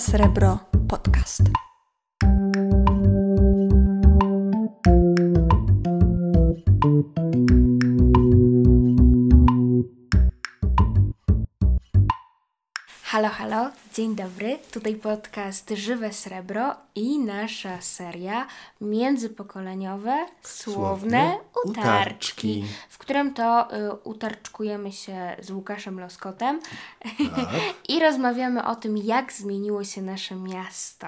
Srebro Podcast. Halo, halo, dzień dobry. Tutaj podcast Żywe Srebro i nasza seria międzypokoleniowe Słowne Utarczki, utarczki. w którym to y, utarczkujemy się z Łukaszem Loskotem i rozmawiamy o tym, jak zmieniło się nasze miasto.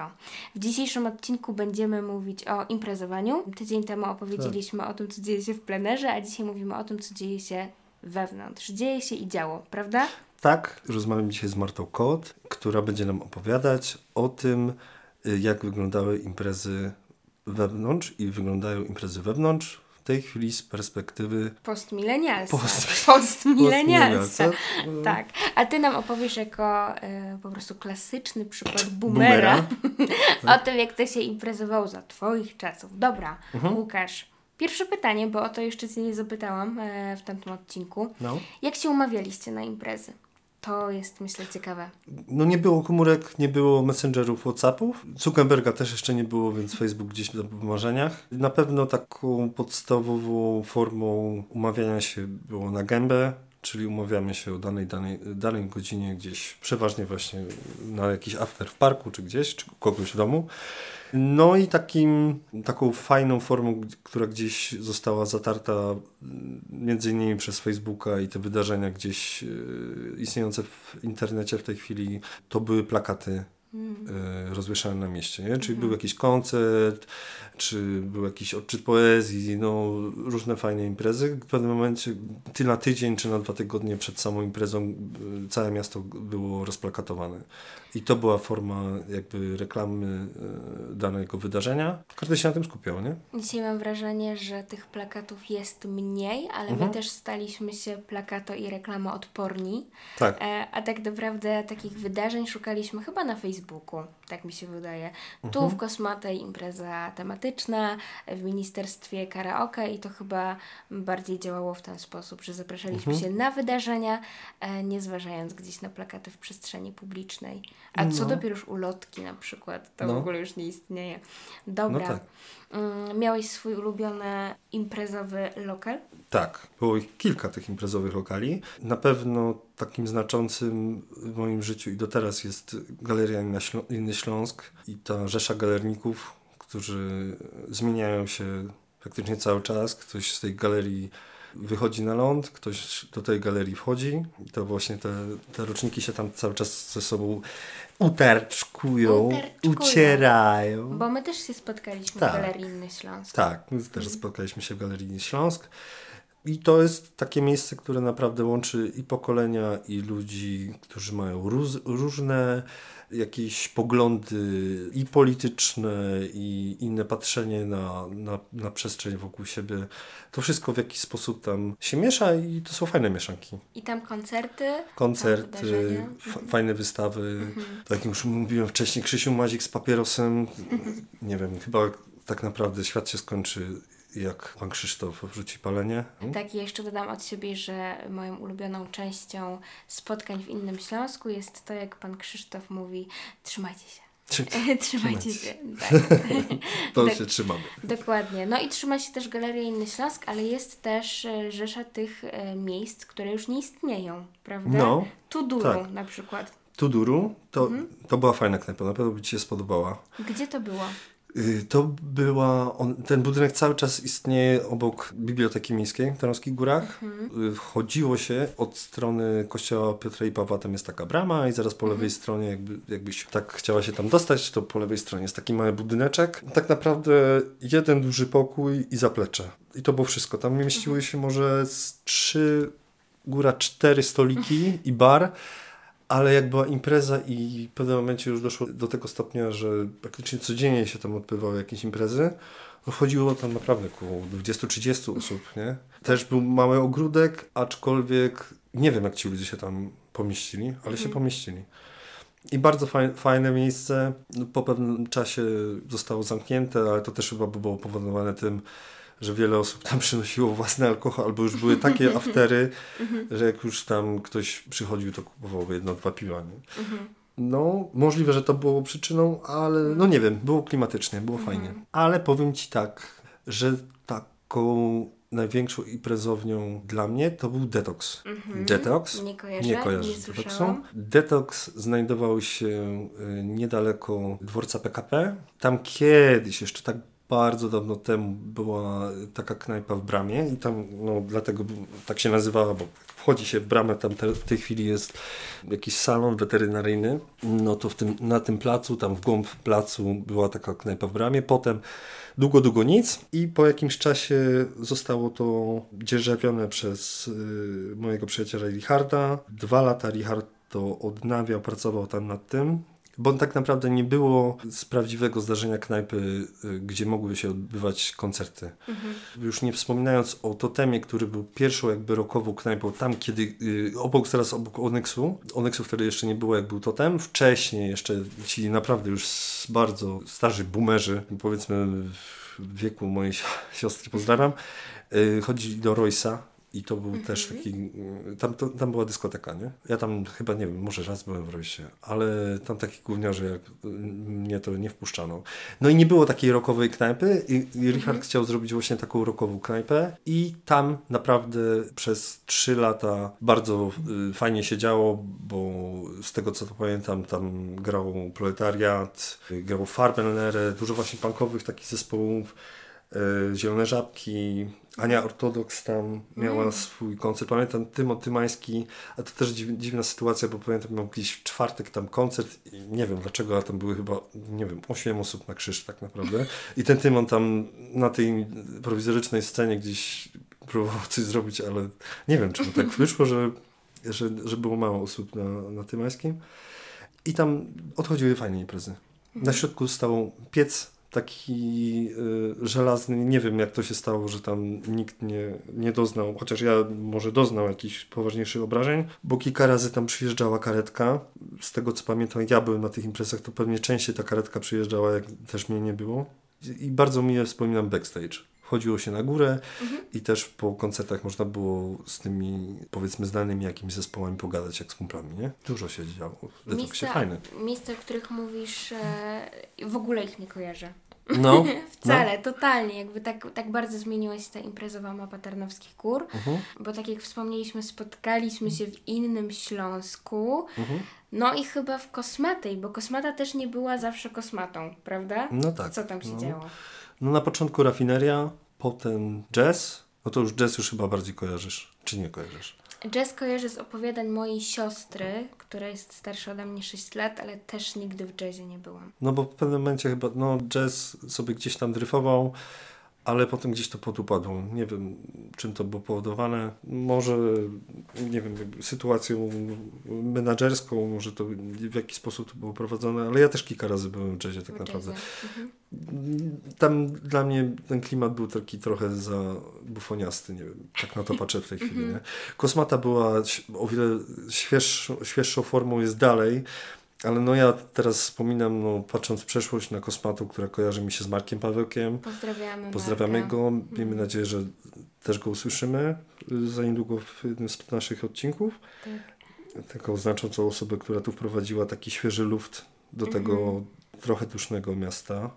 W dzisiejszym odcinku będziemy mówić o imprezowaniu. Tydzień temu opowiedzieliśmy o tym, co dzieje się w plenerze, a dzisiaj mówimy o tym, co dzieje się wewnątrz. Dzieje się i działo, prawda? Tak, rozmawiam dzisiaj z Martą Kot, która będzie nam opowiadać o tym, y, jak wyglądały imprezy wewnątrz i wyglądają imprezy wewnątrz w tej chwili z perspektywy Postmilenialsa. Post- Postmilenialsa. postmilenialsa. Tak. A ty nam opowiesz jako y, po prostu klasyczny przykład boomera, o tym, jak to się imprezowało za twoich czasów. Dobra, Mhm. Łukasz. Pierwsze pytanie, bo o to jeszcze cię nie zapytałam e, w tamtym odcinku. No. Jak się umawialiście na imprezy? To jest, myślę, ciekawe. No nie było komórek, nie było messengerów, Whatsappów. Zuckerberga też jeszcze nie było, więc Facebook gdzieś tam w marzeniach. Na pewno taką podstawową formą umawiania się było na gębę, czyli umawiamy się o danej, danej, danej godzinie gdzieś, przeważnie właśnie na jakiś after w parku, czy gdzieś, czy kogoś w domu. No i takim, taką fajną formą, która gdzieś została zatarta mm, między innymi przez Facebooka i te wydarzenia gdzieś yy, istniejące w internecie w tej chwili, to były plakaty yy, rozwieszane na mieście, nie? Czyli był jakiś koncert, czy był jakiś odczyt poezji, no różne fajne imprezy. W pewnym momencie, ty na tydzień, czy na dwa tygodnie przed samą imprezą yy, całe miasto było rozplakatowane. I to była forma jakby reklamy yy, danego wydarzenia. Każdy się na tym skupiał, nie? Dzisiaj mam wrażenie, że tych plakatów jest mniej, ale Mhm. my też staliśmy się plakato i reklama odporni. Tak. E, a tak naprawdę takich wydarzeń szukaliśmy chyba na Facebooku, tak mi się wydaje. Tu Mhm. w Kosmatej impreza tematyczna, w ministerstwie karaoke i to chyba bardziej działało w ten sposób, że zapraszaliśmy Mhm. się na wydarzenia, e, nie zważając gdzieś na plakaty w przestrzeni publicznej. A co No. dopiero już ulotki na przykład, to w No. ogóle już nie istnieje. Dobra. No tak. Mm, Miałeś swój ulubiony imprezowy lokal? Tak, było ich kilka tych imprezowych lokali. Na pewno takim znaczącym w moim życiu i do teraz jest Galeria Inny Śląsk i ta rzesza galerników, którzy zmieniają się praktycznie cały czas. Ktoś z tej galerii wychodzi na ląd, ktoś do tej galerii wchodzi. I to właśnie te, te roczniki się tam cały czas ze sobą utarczkują, Utarczkują. ucierają. Bo my też się spotkaliśmy Tak. w Galerii Inny Śląsk. Tak, my też spotkaliśmy się w Galerii Śląsk. I to jest takie miejsce, które naprawdę łączy i pokolenia, i ludzi, którzy mają róz, różne jakieś poglądy i polityczne, i inne patrzenie na, na, na przestrzeń wokół siebie. To wszystko w jakiś sposób tam się miesza i to są fajne mieszanki. I tam koncerty, tam Koncerty, wydarzenia. Mhm. fajne wystawy. Tak jak już mówiłem wcześniej, Krzysiu Mazik z papierosem. Nie wiem, chyba tak naprawdę świat się skończy, jak pan Krzysztof wrzuci palenie. Tak, i jeszcze dodam od siebie, że moją ulubioną częścią spotkań w Innym Śląsku jest to, jak pan Krzysztof mówi trzymajcie się. Trzymajcie się. Tak. To Tak. się trzymamy. Dokładnie. No i trzyma się też Galeria Inny Śląsk, ale jest też e, rzesza tych e, miejsc, które już nie istnieją, prawda? No, Tuduru tak. na przykład. Tuduru, to, Mhm. to była fajna knajpa, na pewno by Ci się spodobała. Gdzie to było? Y, To była, on, ten budynek cały czas istnieje obok Biblioteki Miejskiej w Tarnowskich Górach. Y, Wchodziło się od strony kościoła Piotra i Pawła, tam jest taka brama i zaraz po lewej stronie, jakby, jakbyś tak chciała się tam dostać, to po lewej stronie jest taki mały budyneczek. Tak naprawdę jeden duży pokój i zaplecze. I to było wszystko. Tam mieściły się może z trzy, góra cztery stoliki i bar. Ale jak była impreza i w pewnym momencie już doszło do tego stopnia, że praktycznie codziennie się tam odbywały jakieś imprezy, no wchodziło tam naprawdę około 20-30 osób, nie? Też był mały ogródek, aczkolwiek nie wiem jak ci ludzie się tam pomieścili, ale się pomieścili. I bardzo faj, fajne miejsce. Po pewnym czasie zostało zamknięte, ale to też chyba było powodowane tym, że wiele osób tam przynosiło własny alkohol, albo już były takie aftery, że jak już tam ktoś przychodził, to kupował jedno, dwa piwa. Nie? No, możliwe, że to było przyczyną, ale no nie wiem, było klimatycznie, było fajnie. Ale powiem Ci tak, że taką największą imprezownią dla mnie to był Detox. Detox? Nie kojarzę, Nie kojarzę nie z. Detox znajdował się y, niedaleko dworca PKP. Tam kiedyś, jeszcze tak bardzo dawno temu była taka knajpa w bramie i tam, no dlatego tak się nazywała, bo wchodzi się w bramę, tam te, w tej chwili jest jakiś salon weterynaryjny, no to w tym, na tym placu, tam w głąb placu była taka knajpa w bramie, potem długo, długo nic i po jakimś czasie zostało to dzierżawione przez y, mojego przyjaciela Richarda. Dwa lata Richard to odnawiał, pracował tam nad tym. Bo tak naprawdę nie było z prawdziwego zdarzenia knajpy, y, gdzie mogłyby się odbywać koncerty. Już nie wspominając o Totemie, który był pierwszą jakby rockową knajpą tam, kiedy y, obok, zaraz obok Onyxu. Onyxu wtedy jeszcze nie było, jak był Totem. Wcześniej jeszcze ci naprawdę już bardzo starzy boomerzy, powiedzmy w wieku mojej si- siostry, pozdrawiam, y, chodzili do Roysa. I to był też taki, y, tam, to, tam była dyskoteka, nie? Ja tam chyba, nie wiem, może raz byłem w Roysie, ale tam taki gówniarze jak y, mnie to nie wpuszczano. No i nie było takiej rockowej knajpy i, i Richard chciał zrobić właśnie taką rockową knajpę i tam naprawdę przez trzy lata bardzo y, fajnie się działo, bo z tego co to pamiętam, tam grał Proletariat, y, grał Farbenlere, dużo właśnie punkowych takich zespołów, y, Zielone Żabki, Ania Ortodoks tam miała swój koncert. Pamiętam Tymo Tymański, a to też dziw, dziwna sytuacja, bo pamiętam miał gdzieś w czwartek tam koncert i nie wiem dlaczego, ale tam były chyba, nie wiem, 8 osób na krzyż tak naprawdę. I ten Tymon tam na tej prowizorycznej scenie gdzieś próbował coś zrobić, ale nie wiem, czemu tak wyszło, że, że, że było mało osób na, na Tymańskim. I tam odchodziły fajne imprezy. Na środku stał piec taki y, żelazny. Nie wiem, jak to się stało, że tam nikt nie, nie doznał, chociaż ja może doznał jakichś poważniejszych obrażeń, bo kilka razy tam przyjeżdżała karetka. Z tego co pamiętam, jak ja byłem na tych imprezach, to pewnie częściej ta karetka przyjeżdżała, jak też mnie nie było. I bardzo miło wspominam backstage. Chodziło się na górę i też po koncertach można było z tymi, powiedzmy, znanymi jakimiś zespołami pogadać jak z kumplami, nie? Dużo się działo. W detoksie fajne. miejsca, o których mówisz, e, w ogóle ich nie kojarzę. No, Wcale, totalnie. Jakby tak, tak bardzo zmieniła się ta imprezowa mapa Tarnowskich Gór, Mhm. bo tak jak wspomnieliśmy, spotkaliśmy się w innym Śląsku, Mhm. no i chyba w Kosmatej, bo Kosmata też nie była zawsze kosmatą, prawda? No tak. Co tam się no. działo? No na początku rafineria, potem jazz. No to już jazz już chyba bardziej kojarzysz. Czy nie kojarzysz? Jazz kojarzę z opowiadań mojej siostry, która jest starsza ode mnie 6 lat, ale też nigdy w jazzie nie byłam. No bo w pewnym momencie chyba, no jazz sobie gdzieś tam dryfował, ale potem gdzieś to podupadło. Nie wiem, czym to było powodowane. Może, nie wiem, sytuacją menadżerską, może to w jakiś sposób to było prowadzone, ale ja też kilka razy byłem w jazzie tak w naprawdę. jazzie. Mhm. Tam dla mnie ten klimat był taki trochę za bufoniasty, nie wiem, tak na to patrzę w tej chwili, nie? Kosmata była o wiele świeższą, świeższą formą, jest dalej, ale no ja teraz wspominam, no patrząc w przeszłość na Kosmatą, która kojarzy mi się z Markiem Pawełkiem, Pozdrawiamy. pozdrawiamy Marka. go, miejmy nadzieję, że też go usłyszymy y, za niedługo w jednym z naszych odcinków. Tak. Taką znaczącą osobę, która tu wprowadziła taki świeży luft do tego trochę dusznego miasta.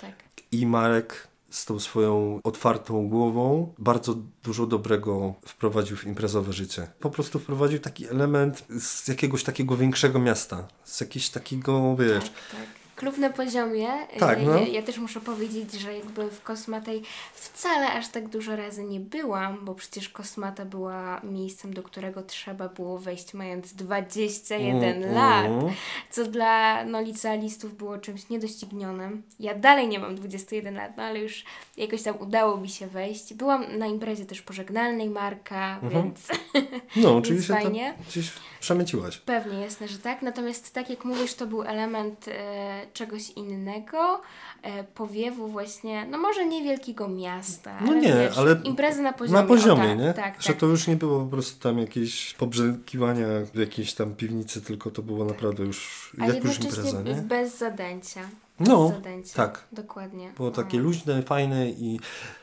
Tak. I Marek z tą swoją otwartą głową bardzo dużo dobrego wprowadził w imprezowe życie. Po prostu wprowadził taki element z jakiegoś takiego większego miasta. Z jakiegoś takiego, wiesz... Tak, tak. Klub na poziomie. Tak, ja, no. ja, ja też muszę powiedzieć, że jakby w Kosmatej wcale aż tak dużo razy nie byłam, bo przecież Kosmata była miejscem, do którego trzeba było wejść mając 21 Mm, lat, mm. co dla no, licealistów było czymś niedoścignionym. Ja dalej nie mam 21 lat, no ale już jakoś tam udało mi się wejść. Byłam na imprezie też pożegnalnej Marka, Mhm. więc No, czyli Więc tam fajnie. gdzieś przemyciłaś. Pewnie, jasne, że tak. Natomiast tak jak mówisz, to był element e, czegoś innego, e, powiewu właśnie, no może niewielkiego miasta. No nie, wiesz, ale imprezy na poziomie. Na poziomie, o, tak, nie? Tak, Że tak. to już nie było po prostu tam jakieś pobrzekiwania w jakiejś tam piwnicy, tylko to było naprawdę już A jak już impreza, nie? bez zadęcia. No, bez zadęcia. tak. Dokładnie. Było takie O. luźne, fajne i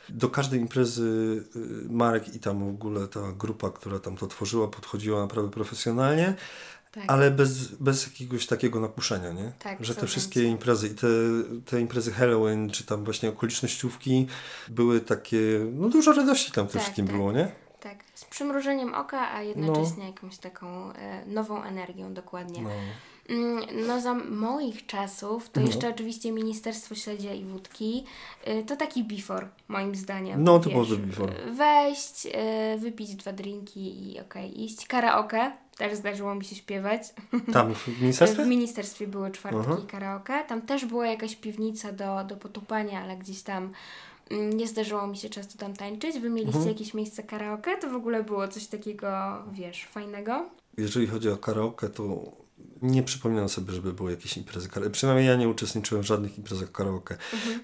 do każdej imprezy y, Marek i tam w ogóle ta grupa, która tam to tworzyła, podchodziła naprawdę profesjonalnie, Tak. ale bez, bez jakiegoś takiego napuszenia, nie? Tak, Że te wszystkie imprezy i te, te imprezy Halloween, czy tam właśnie okolicznościówki były takie, no dużo radości tam w tym Tak, wszystkim tak. było, nie? Tak, z przymrużeniem oka, a jednocześnie jakąś taką e, nową energią, dokładnie. No. Mm, No za moich czasów, to No. jeszcze oczywiście Ministerstwo Śledzia i Wódki, y, to taki before, moim zdaniem. No, to to before. y, Wejść, y, wypić dwa drinki i okej, iść. Karaoke, też zdarzyło mi się śpiewać. Tam w ministerstwie? W ministerstwie były czwartki Aha. karaoke. Tam też była jakaś piwnica do, do potupania, ale gdzieś tam mm, nie zdarzyło mi się często tam tańczyć. Wy mieliście Mhm. jakieś miejsce karaoke? To w ogóle było coś takiego, wiesz, fajnego? Jeżeli chodzi o karaoke, to nie przypominam sobie, żeby były jakieś imprezy karaoke. Przynajmniej ja nie uczestniczyłem w żadnych imprezach karaoke. Mhm.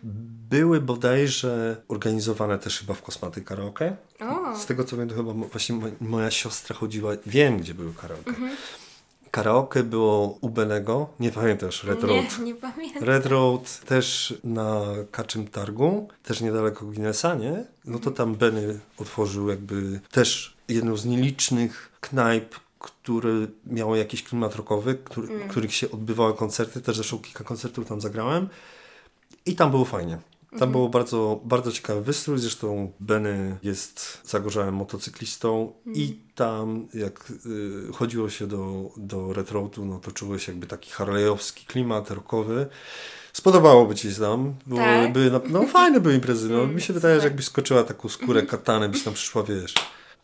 Były bodajże organizowane też chyba w Kosmaty karaoke. O, Z tego co wiem, to chyba właśnie mo- moja siostra chodziła, wiem gdzie były karaoke. Mhm. Karaoke było u Benego, nie pamiętasz, Red Road. nie, nie pamiętam. Red Road też na Kaczym Targu, też niedaleko Guinnessa, nie? No to tam Benny otworzył jakby też jedną z nielicznych knajp, które miało jakiś klimat rockowy, który, Mm. w których się odbywały koncerty, też zresztą kilka koncertów tam zagrałem i tam było fajnie. Tam Mhm. było bardzo, bardzo ciekawy wystrój, zresztą Benny jest zagorzałym motocyklistą Mm. i tam jak y, chodziło się do, do Red Roadu, no to czułeś jakby taki harlejowski klimat rockowy. Spodobałoby Ci się tam, bo Tak? były, no fajne były imprezy, no Mm, mi się wydaje, że jakbyś skoczyła taką skórę Mhm. katany, byś tam przyszła, wiesz,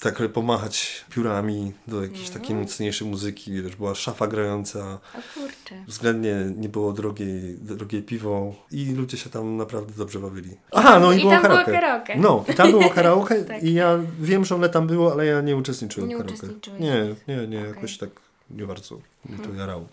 tak pomachać piórami do jakiejś Mhm. takiej mocniejszej muzyki, wiesz, była szafa grająca, O kurczę. względnie nie było drogiej, drogie piwo i ludzie się tam naprawdę dobrze bawili. Aha, no i, I było tam było karaoke. karaoke. No, i tam było karaoke Tak. i ja wiem, że one tam było, ale ja nie uczestniczyłem Nie w karaoke. Nie, nie, nie, Okej. jakoś tak nie bardzo Mhm. to jarało.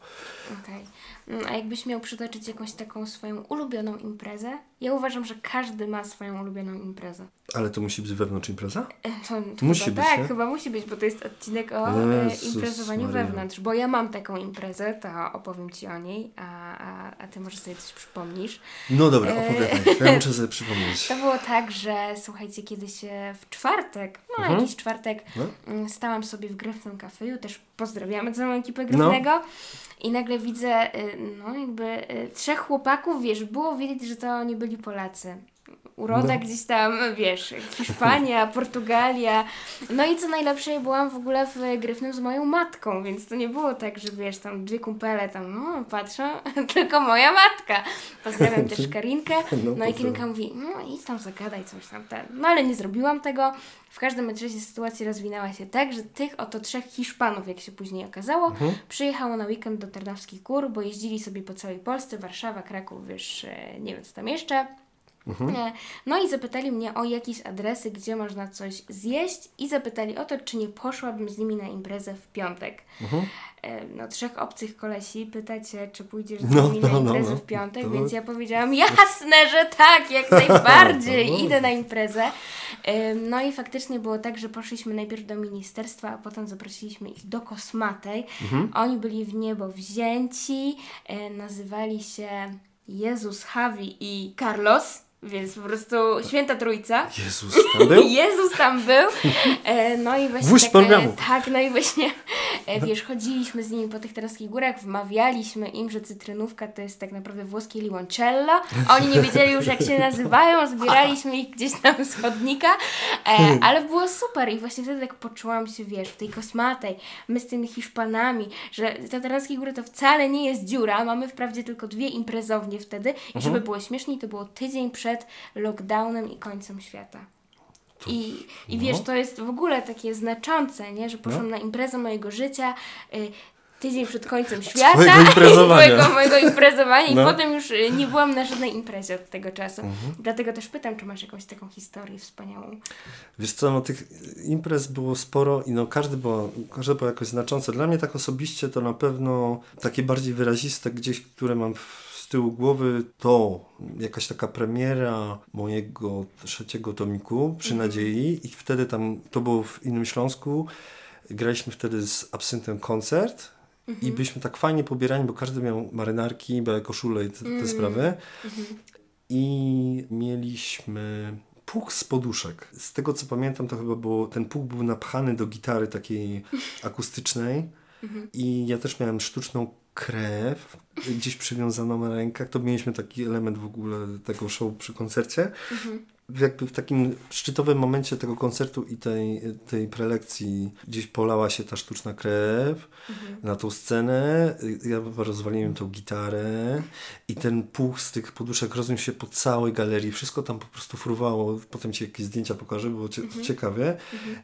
Okej. Mm, A jakbyś miał przytoczyć jakąś taką swoją ulubioną imprezę? Ja uważam, że każdy ma swoją ulubioną imprezę. Ale to musi być wewnątrz impreza? E, To, to Musi chyba być, tak, nie? chyba musi być, bo to jest odcinek o e, Jezus imprezowaniu Maria. wewnątrz. Bo ja mam taką imprezę, to opowiem Ci o niej, a, a, a Ty może sobie coś przypomnisz. No dobra, E, opowiadaj. Ja muszę sobie przypomnieć. To było tak, że słuchajcie, kiedyś w czwartek, no Mhm. jakiś czwartek, No. mm, stałam sobie w Gryfnym Cafeju, też pozdrawiamy całą ekipę No. Gryfnego i nagle widzę, y, no jakby y, trzech chłopaków, wiesz, było wiedzieć, że to oni byli Polacy. Uroda No. gdzieś tam, wiesz, Hiszpania, Portugalia. No i co najlepsze, byłam w ogóle w Gryfnym z moją matką, więc to nie było tak, że wiesz, tam dwie kumpele tam, no patrzą, tylko moja matka. Pozdrawiam też Karinkę. No, No i. Karinka mówi, no idź tam zagadaj coś tam ten. No ale nie zrobiłam tego. W każdym razie sytuacja rozwinęła się tak, że tych oto trzech Hiszpanów, jak się później okazało, Mhm. przyjechało na weekend do Tarnowskich Gór, bo jeździli sobie po całej Polsce, Warszawa, Kraków, wiesz, e, nie wiem co tam jeszcze. Mhm. E, No i zapytali mnie o jakieś adresy, gdzie można coś zjeść i zapytali o to, czy nie poszłabym z nimi na imprezę w piątek. Mhm. E, No trzech obcych kolesi pytacie, czy pójdziesz z No, nimi na no, no, imprezę no. w piątek, To- więc ja powiedziałam jasne, że tak, jak najbardziej, No. idę na imprezę. E, No i faktycznie było tak, że poszliśmy najpierw do ministerstwa, a potem zaprosiliśmy ich do Kosmatej. Mhm. Oni byli w niebo wzięci, nazywali się Jezus, Javi i Carlos. Więc po prostu święta trójca. Jezus, tam był? Jezus tam był. E, no i właśnie tak, programu. e, tak, no i właśnie e, wiesz, chodziliśmy z nimi po tych taraskich górach, wmawialiśmy im, że cytrynówka to jest tak naprawdę włoskie limoncello. Oni nie wiedzieli już jak się nazywają, zbieraliśmy ich gdzieś tam z chodnika, e, ale było super i właśnie wtedy tak poczułam się, wiesz, w tej kosmatej, my z tymi Hiszpanami, że te góry to wcale nie jest dziura, mamy wprawdzie tylko dwie imprezownie wtedy i żeby było śmieszniej, to było tydzień przed lockdownem i końcem świata. I, I wiesz, no. to jest w ogóle takie znaczące, nie? że poszłam na imprezę mojego życia y, tydzień przed końcem świata. Twojego imprezowania. Twojego, mojego imprezowania No. i potem już y, nie byłam na żadnej imprezie od tego czasu. Mhm. Dlatego też pytam, czy masz jakąś taką historię wspaniałą. Wiesz co, no tych imprez było sporo i no każdy było, każde było jakoś znaczące. Dla mnie tak osobiście to na pewno takie bardziej wyraziste gdzieś, które mam w z tyłu głowy to jakaś taka premiera mojego trzeciego tomiku przy Mhm. Nadziei i wtedy tam, to było w Innym Śląsku, graliśmy wtedy z Absyntem koncert Mhm. i byliśmy tak fajnie pobierani, bo każdy miał marynarki, białe koszule i te, te Mm. sprawy Mhm. i mieliśmy puch z poduszek. Z tego co pamiętam, to chyba było, ten puch był napchany do gitary takiej akustycznej Mhm. i ja też miałem sztuczną krew gdzieś przywiązaną na rękach. To mieliśmy taki element w ogóle tego show przy koncercie. Mhm. Jakby w takim szczytowym momencie tego koncertu i tej, tej prelekcji gdzieś polała się ta sztuczna krew Mhm. na tą scenę. Ja rozwaliłem tą gitarę i ten puch z tych poduszek rozniósł się po całej galerii. Wszystko tam po prostu fruwało. Potem ci jakieś zdjęcia pokażę, było cie, Mhm. ciekawie.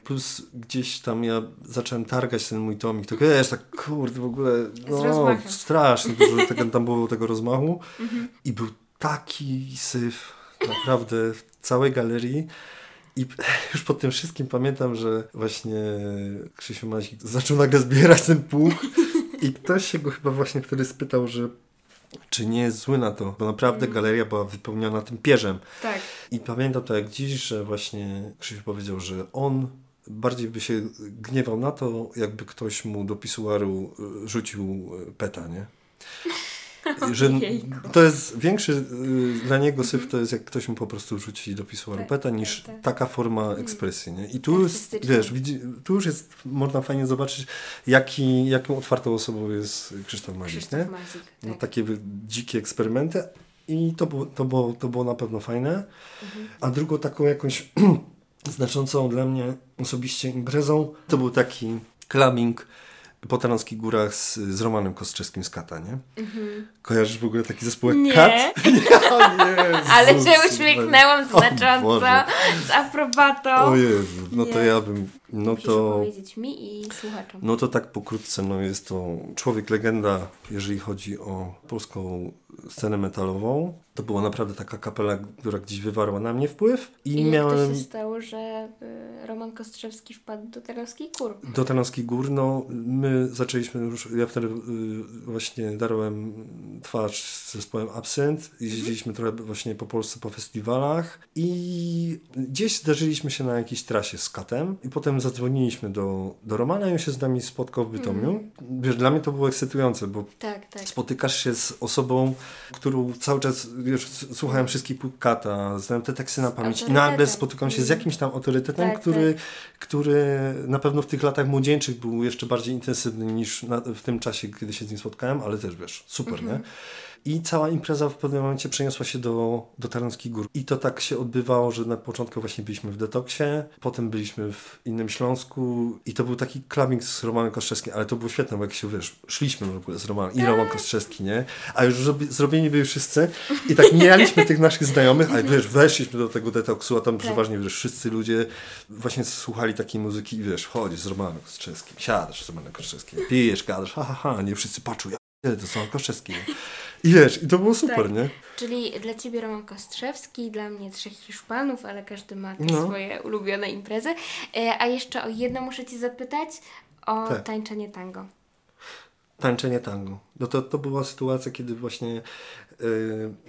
Plus gdzieś tam ja zacząłem targać ten mój tomik. To wiesz, tak kurde w ogóle no, strasznie dużo tam było tego rozmachu. Mhm. I był taki syf naprawdę całej galerii. I już po tym wszystkim pamiętam, że właśnie Krzysiu Mazik zaczął nagle zbierać ten puch i ktoś się go chyba właśnie wtedy spytał, że czy nie jest zły na to, bo naprawdę galeria była wypełniona tym pierzem. Tak. I pamiętam to jak dziś, że właśnie Krzysiu powiedział, że on bardziej by się gniewał na to, jakby ktoś mu do pisuaru y, rzucił y, peta, nie? Że to jest większy y, dla niego syf, to jest jak ktoś mu po prostu rzuci do pisuaru Tak, peta, tak, niż tak. taka forma ekspresji, nie? I tu jest, wiesz, widzi, tu już jest, można fajnie zobaczyć, jaki, jaką otwartą osobą jest Krzysztof Mazik? Krzysztof Mazik. No Tak. takie dzikie eksperymenty i to było, to było, to było na pewno fajne. Mhm. A drugą taką jakąś znaczącą dla mnie osobiście imprezą to był taki clubbing po Taranskich Górach z, z Romanem Kostrzewskim z Kata, nie? Kojarzysz w ogóle taki zespół jak Nie. Kat? Jezus, Ale się uśmiechnęłam znacząco, z aprobatą. O Jezu, no to Nie. ja bym, no to... powiedzieć mi i słuchaczom. No to tak pokrótce, no jest to człowiek legenda, jeżeli chodzi o polską scenę metalową. To była naprawdę taka kapela, która gdzieś wywarła na mnie wpływ i, I jak miałem to się stało, że y, Roman Kostrzewski wpadł do Tarnowskiej Kur? do Tarnowskich Gór, no my zaczęliśmy już, ja wtedy y, właśnie darłem twarz z zespołem Absent, jeździliśmy trochę właśnie po Polsce po festiwalach i gdzieś zdarzyliśmy się na jakiejś trasie z Katem i potem zadzwoniliśmy do, do Romana i on się z nami spotkał w Bytomiu. Wiesz, dla mnie to było ekscytujące, bo Tak, tak. spotykasz się z osobą, którą cały czas wiesz, słuchałem wszystkich płód kata, znałem te teksty na pamięć i nagle spotykam się z Mm. jakimś tam autorytetem, Tak, który, który na pewno w tych latach młodzieńczych był jeszcze bardziej intensywny niż na, w tym czasie, kiedy się z nim spotkałem, ale też wiesz, super, Mhm. nie? I cała impreza w pewnym momencie przeniosła się do, do Tarnowskich Gór. I to tak się odbywało, że na początku właśnie byliśmy w Detoksie, potem byliśmy w Innym Śląsku i to był taki clubbing z Romanem Kostrzewskim, ale to było świetne, bo jak się, wiesz, szliśmy w ogóle z Romanem i Roman Kostrzewski, nie? A już zrobi, zrobieni byli wszyscy i tak mijaliśmy tych naszych znajomych, ale wiesz, weszliśmy do tego Detoksu, a tam przeważnie, wiesz, wszyscy ludzie właśnie słuchali takiej muzyki i wiesz, wchodzisz z Romanem Kostrzewskim, siadasz z Romanem Kostrzewskim, pijesz, gadasz, ha, ha, ha, nie wszyscy patrzą, ja to są Kostrzewski. I wiesz, i to było super, Tak. nie? Czyli dla Ciebie Roman Kostrzewski, dla mnie Trzech Hiszpanów, ale każdy ma No. swoje ulubione imprezy. E, A jeszcze o jedno muszę Ci zapytać, o Tak. tańczenie tango. Tańczenie tango. No to, to była sytuacja, kiedy właśnie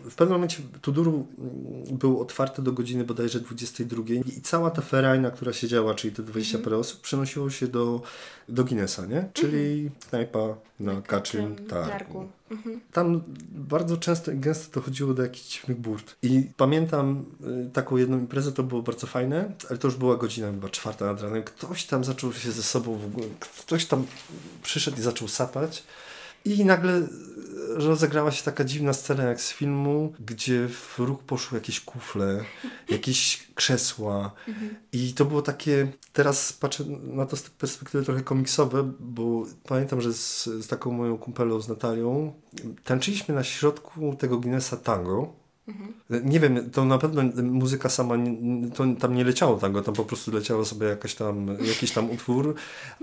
w pewnym momencie Tuduru mm, był otwarty do godziny bodajże 22 i cała ta ferajna, która siedziała, czyli te 20 parę osób, przenosiło się do, do Guinnessa, nie? Czyli knajpa na Kaczym Targu. Mhm. Tam bardzo często i gęsto dochodziło do jakichś dziwnych burt. I pamiętam y, taką jedną imprezę, to było bardzo fajne, ale to już była godzina chyba czwarta nad ranem. Ktoś tam zaczął się ze sobą w ogóle, ktoś tam przyszedł i zaczął sapać. I nagle rozegrała się taka dziwna scena jak z filmu, gdzie w ruch poszły jakieś kufle, jakieś krzesła. I to było takie, teraz patrzę na to z perspektywy trochę komiksowe, bo pamiętam, że z, z taką moją kumpelą, z Natalią, tańczyliśmy na środku tego Guinnessa tango. Nie wiem, to na pewno muzyka sama, to tam nie leciało tango, tam po prostu leciało sobie jakaś tam, jakiś tam utwór,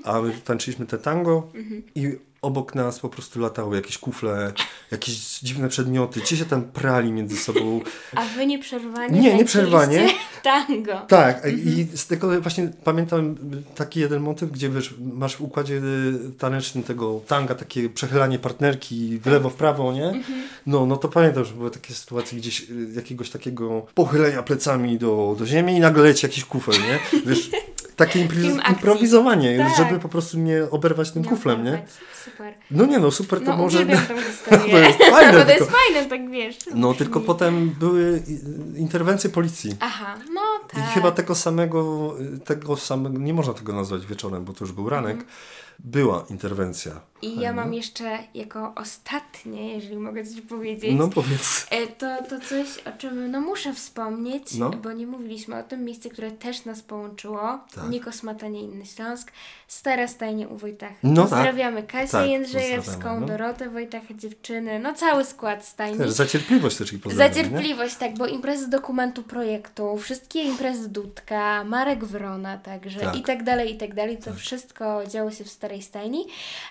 a my tańczyliśmy te tango i obok nas po prostu latały jakieś kufle, jakieś dziwne przedmioty. Ci się tam prali między sobą. A wy nieprzerwanie Nie, nieprzerwanie. tańczyliście tango. Tak, i z tego właśnie pamiętam taki jeden motyw, gdzie wiesz, masz w układzie tanecznym tego tanga, takie przechylanie partnerki w lewo, w prawo, nie? No, no to pamiętam, że były takie sytuacje gdzieś y, jakiegoś takiego pochylenia plecami do, do ziemi i nagle leci jakiś kufel, nie? Wiesz, takie akcji. improwizowanie, Tak. żeby po prostu nie oberwać tym Nie kuflem, nie? Super. No nie no, super to No może... tą. To jest fajne, Bo to tylko- jest fajne, tak wiesz. No tylko potem były interwencje policji. Aha, no tak. I chyba tego samego, tego samego, nie można tego nazwać wieczorem, bo to już był ranek, Mhm. Była interwencja. I ja mam jeszcze jako ostatnie, jeżeli mogę coś powiedzieć. No powiedz. E, To, to coś, o czym no muszę wspomnieć, No. bo nie mówiliśmy o tym miejsce, które też nas połączyło. Tak. Nie Kosmata, nie Inny Śląsk. Stara stajnie u Wojtach. No tak. Pozdrawiamy Kasię Tak, Jędrzejewską, no. Dorotę Wojtachę, dziewczyny, no cały skład stajni. Też za cierpliwość też ich Za nie? cierpliwość, tak, bo imprezy dokumentu projektu, wszystkie imprezy Dudka, Marek Wrona także Tak. i tak dalej, i tak dalej. To wszystko działo się w Starej Stajni.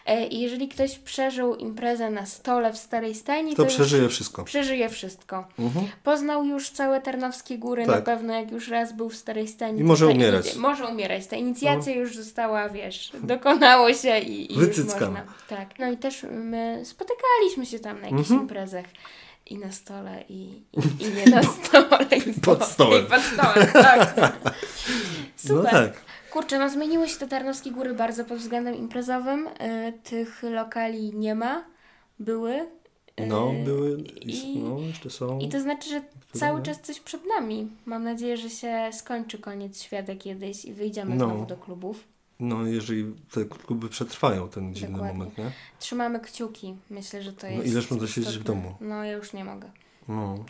E, I jeżeli ktoś przeżył imprezę na stole w Starej Stajni, To już przeżyje wszystko. przeżyje wszystko. Mhm. Poznał już całe Tarnowskie Góry, Tak. na pewno jak już raz był w Starej Stajni. I to może umierać. inic- Może umierać. Ta inicjacja już została, wiesz, dokonało się i, i już można. Tak. No i też my spotykaliśmy się tam na jakichś Mhm. imprezach. I na stole, i, i, i nie na stole. I Pod po- stołem. I pod stołem, tak. No Super. tak. Kurczę, no zmieniły się te Tarnowskie Góry bardzo pod względem imprezowym. Y, tych lokali nie ma. Były. Y, No, były, i- no, jeszcze są. I to znaczy, że cały nie? czas coś przed nami. Mam nadzieję, że się skończy koniec świata kiedyś i wyjdziemy No. znowu do klubów. No, jeżeli te kluby przetrwają ten dziwny Dokładnie. moment, nie? Trzymamy kciuki. Myślę, że to No, jest. ileż można siedzieć w domu? No, ja już nie mogę. No,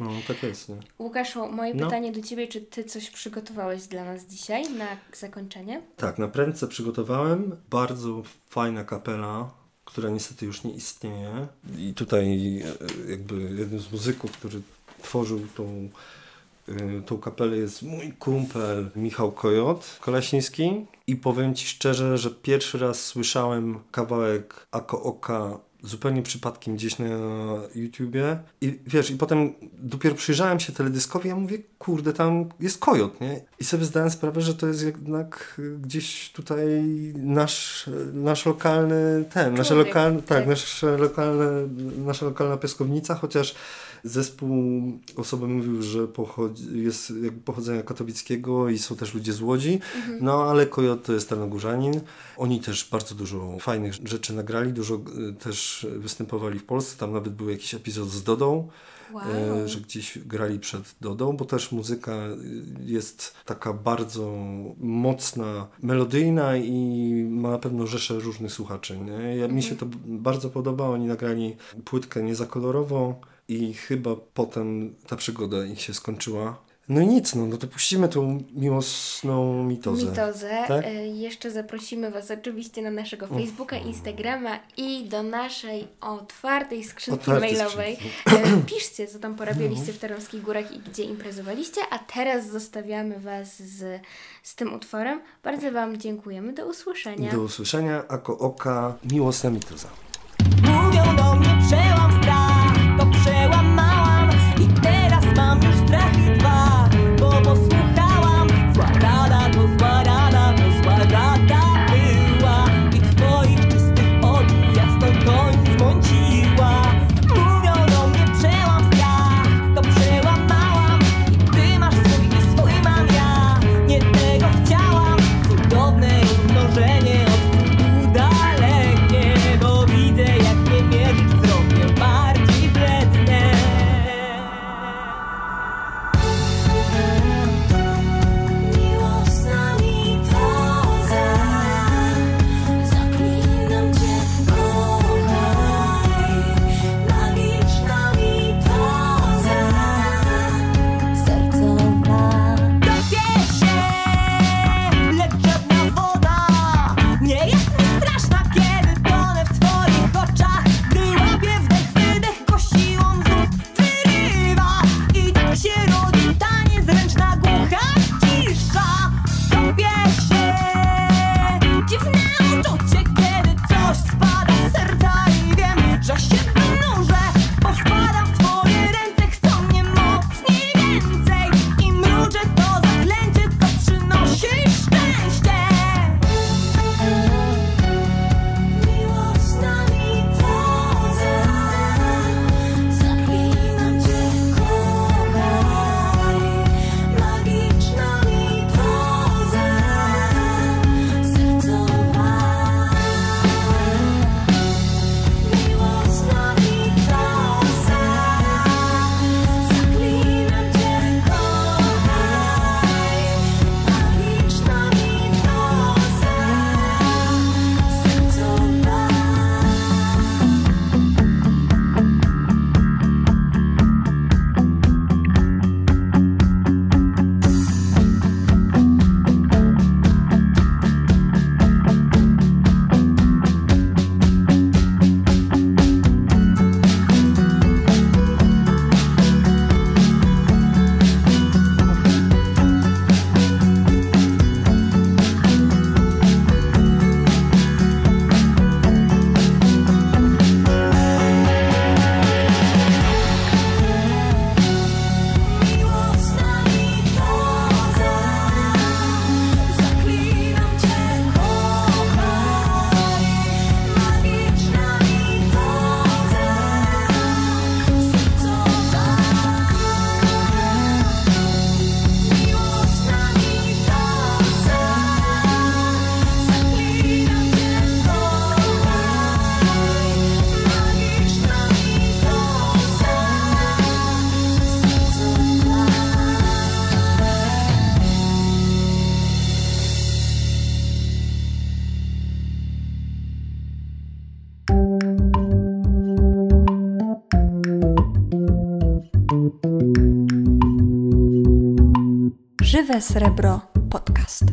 no tak jest, nie? Łukaszu, moje No. pytanie do ciebie, czy ty coś przygotowałeś dla nas dzisiaj na zakończenie? Tak, na prędce przygotowałem bardzo fajna kapela, która niestety już nie istnieje. I tutaj e, jakby jednym z muzyków, który tworzył tą, e, tą kapelę jest mój kumpel Michał Kojot Kolesiński. I powiem Ci szczerze, że pierwszy raz słyszałem kawałek Ako Oka zupełnie przypadkiem gdzieś na YouTubie i wiesz, i potem dopiero przyjrzałem się teledyskowi, ja mówię, kurde, tam jest kojot, nie? I sobie zdałem sprawę, że to jest jednak gdzieś tutaj nasz, nasz lokalny ten, nasze lokalne, tak, tak. nasze lokalne, nasza lokalna piaskownica, chociaż zespół osoby mówił, że pochodzi, jest jakby pochodzenia katowickiego i są też ludzie z Łodzi, no ale Kojot to jest Tarnogórzanin. Oni też bardzo dużo fajnych rzeczy nagrali, dużo y, też występowali w Polsce, tam nawet był jakiś epizod z Dodą, Wow. e, że gdzieś grali przed Dodą, bo też muzyka y, jest taka bardzo mocna, melodyjna i ma na pewno rzesze różnych słuchaczy. Nie? Ja, Mi się to b- bardzo podoba, oni nagrali płytkę niezakolorową i chyba potem ta przygoda ich się skończyła. No i nic, no, no to puścimy tą miłosną mitozę. Mitozę. Tak? E, jeszcze zaprosimy Was oczywiście na naszego Facebooka, Instagrama i do naszej otwartej skrzynki Otwartej mailowej. skrzynki. E, piszcie, co tam porabialiście w Tarnowskich Górach i gdzie imprezowaliście, a teraz zostawiamy Was z, z tym utworem. Bardzo Wam dziękujemy. Do usłyszenia. Do usłyszenia, ako oka, miłosna mitoza. Mówią do mnie przełam strach, to przełamałam i Żywe Srebro Podcast.